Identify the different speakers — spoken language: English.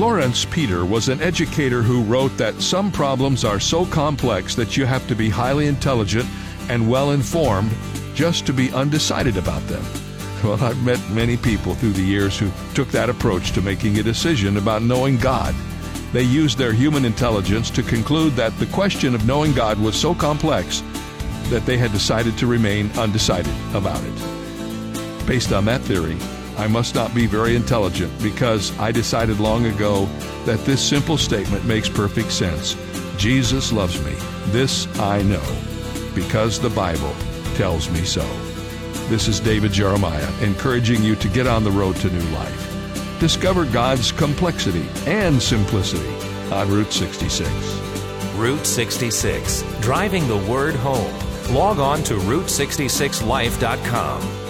Speaker 1: Laurence Peter was an educator who wrote that some problems are so complex that you have to be highly intelligent and well informed just to be undecided about them. Well, I've met many people through the years who took that approach to making a decision about knowing God. They used their human intelligence to conclude that the question of knowing God was so complex that they had decided to remain undecided about it. Based on that theory, I must not be very intelligent because I decided long ago that this simple statement makes perfect sense. Jesus loves me. This I know because the Bible tells me so. This is David Jeremiah encouraging you to get on the road to new life. Discover God's complexity and simplicity on Route 66.
Speaker 2: Route 66, driving the word home. Log on to Route66Life.com.